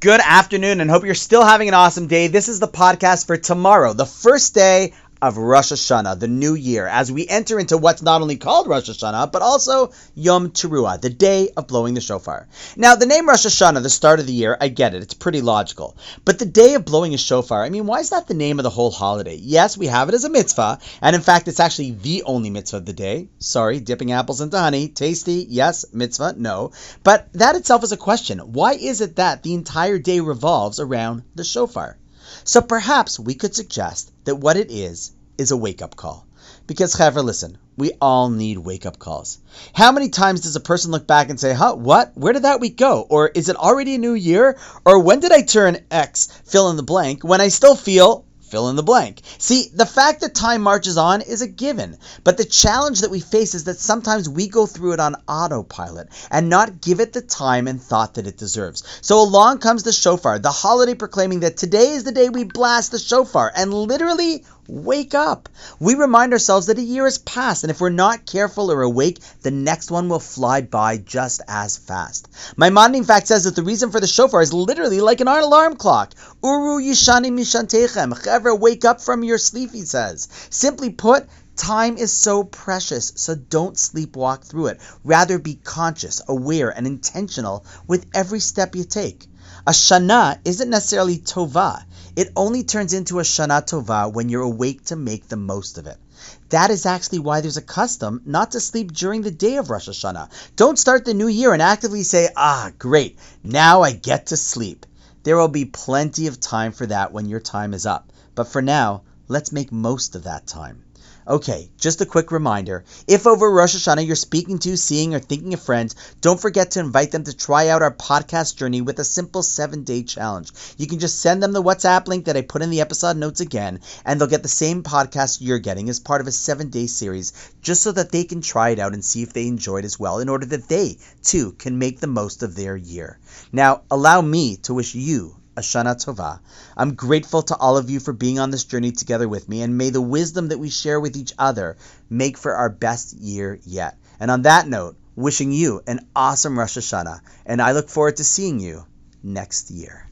Good afternoon and hope you're still having an awesome day. This is the podcast for tomorrow, the first day of Rosh Hashanah, the new year, as we enter into what's not only called Rosh Hashanah, but also Yom Teruah, the day of blowing the shofar. Now, the name Rosh Hashanah, the start of the year, I get it, it's pretty logical. But the day of blowing a shofar, I mean, why is that the name of the whole holiday? Yes, we have it as a mitzvah, and in fact, it's actually the only mitzvah of the day. Sorry, dipping apples into honey. Tasty, yes. Mitzvah, no. But that itself is a question. Why is it that the entire day revolves around the shofar? So perhaps we could suggest that what it is is a wake up call. Because, Chaver, listen, we all need wake up calls. How many times does a person look back and say, huh, what? Where did that week go? Or is it already a new year? Or when did I turn X, fill in the blank, when I still feel fill in the blank. See, the fact that time marches on is a given, but the challenge that we face is that sometimes we go through it on autopilot and not give it the time and thought that it deserves. So along comes the shofar, the holiday proclaiming that today is the day we blast the shofar and literally wake up. We remind ourselves that a year has passed, and if we're not careful or awake, the next one will fly by just as fast. Maimonides, in fact, says that the reason for the shofar is literally like an alarm clock. Uru yishani mishantechem. Chaver, wake up from your sleep, he says. Simply put, Time is so precious, so don't sleepwalk through it. Rather be conscious, aware, and intentional with every step you take. A shana isn't necessarily tova. It only turns into a shana tova when you're awake to make the most of it. That is actually why there's a custom not to sleep during the day of Rosh Hashanah. Don't start the new year and actively say, ah, great, now I get to sleep. There will be plenty of time for that when your time is up. But for now, let's make most of that time. Okay, just a quick reminder. If over Rosh Hashanah you're speaking to, seeing, or thinking of friends, don't forget to invite them to try out our podcast journey with a simple seven day challenge. You can just send them the WhatsApp link that I put in the episode notes again, and they'll get the same podcast you're getting as part of a seven day series, just so that they can try it out and see if they enjoy it as well, in order that they, too, can make the most of their year. Now, allow me to wish you Ashana Tova. I'm grateful to all of you for being on this journey together with me, and may the wisdom that we share with each other make for our best year yet. And on that note, wishing you an awesome Rosh Hashanah, and I look forward to seeing you next year.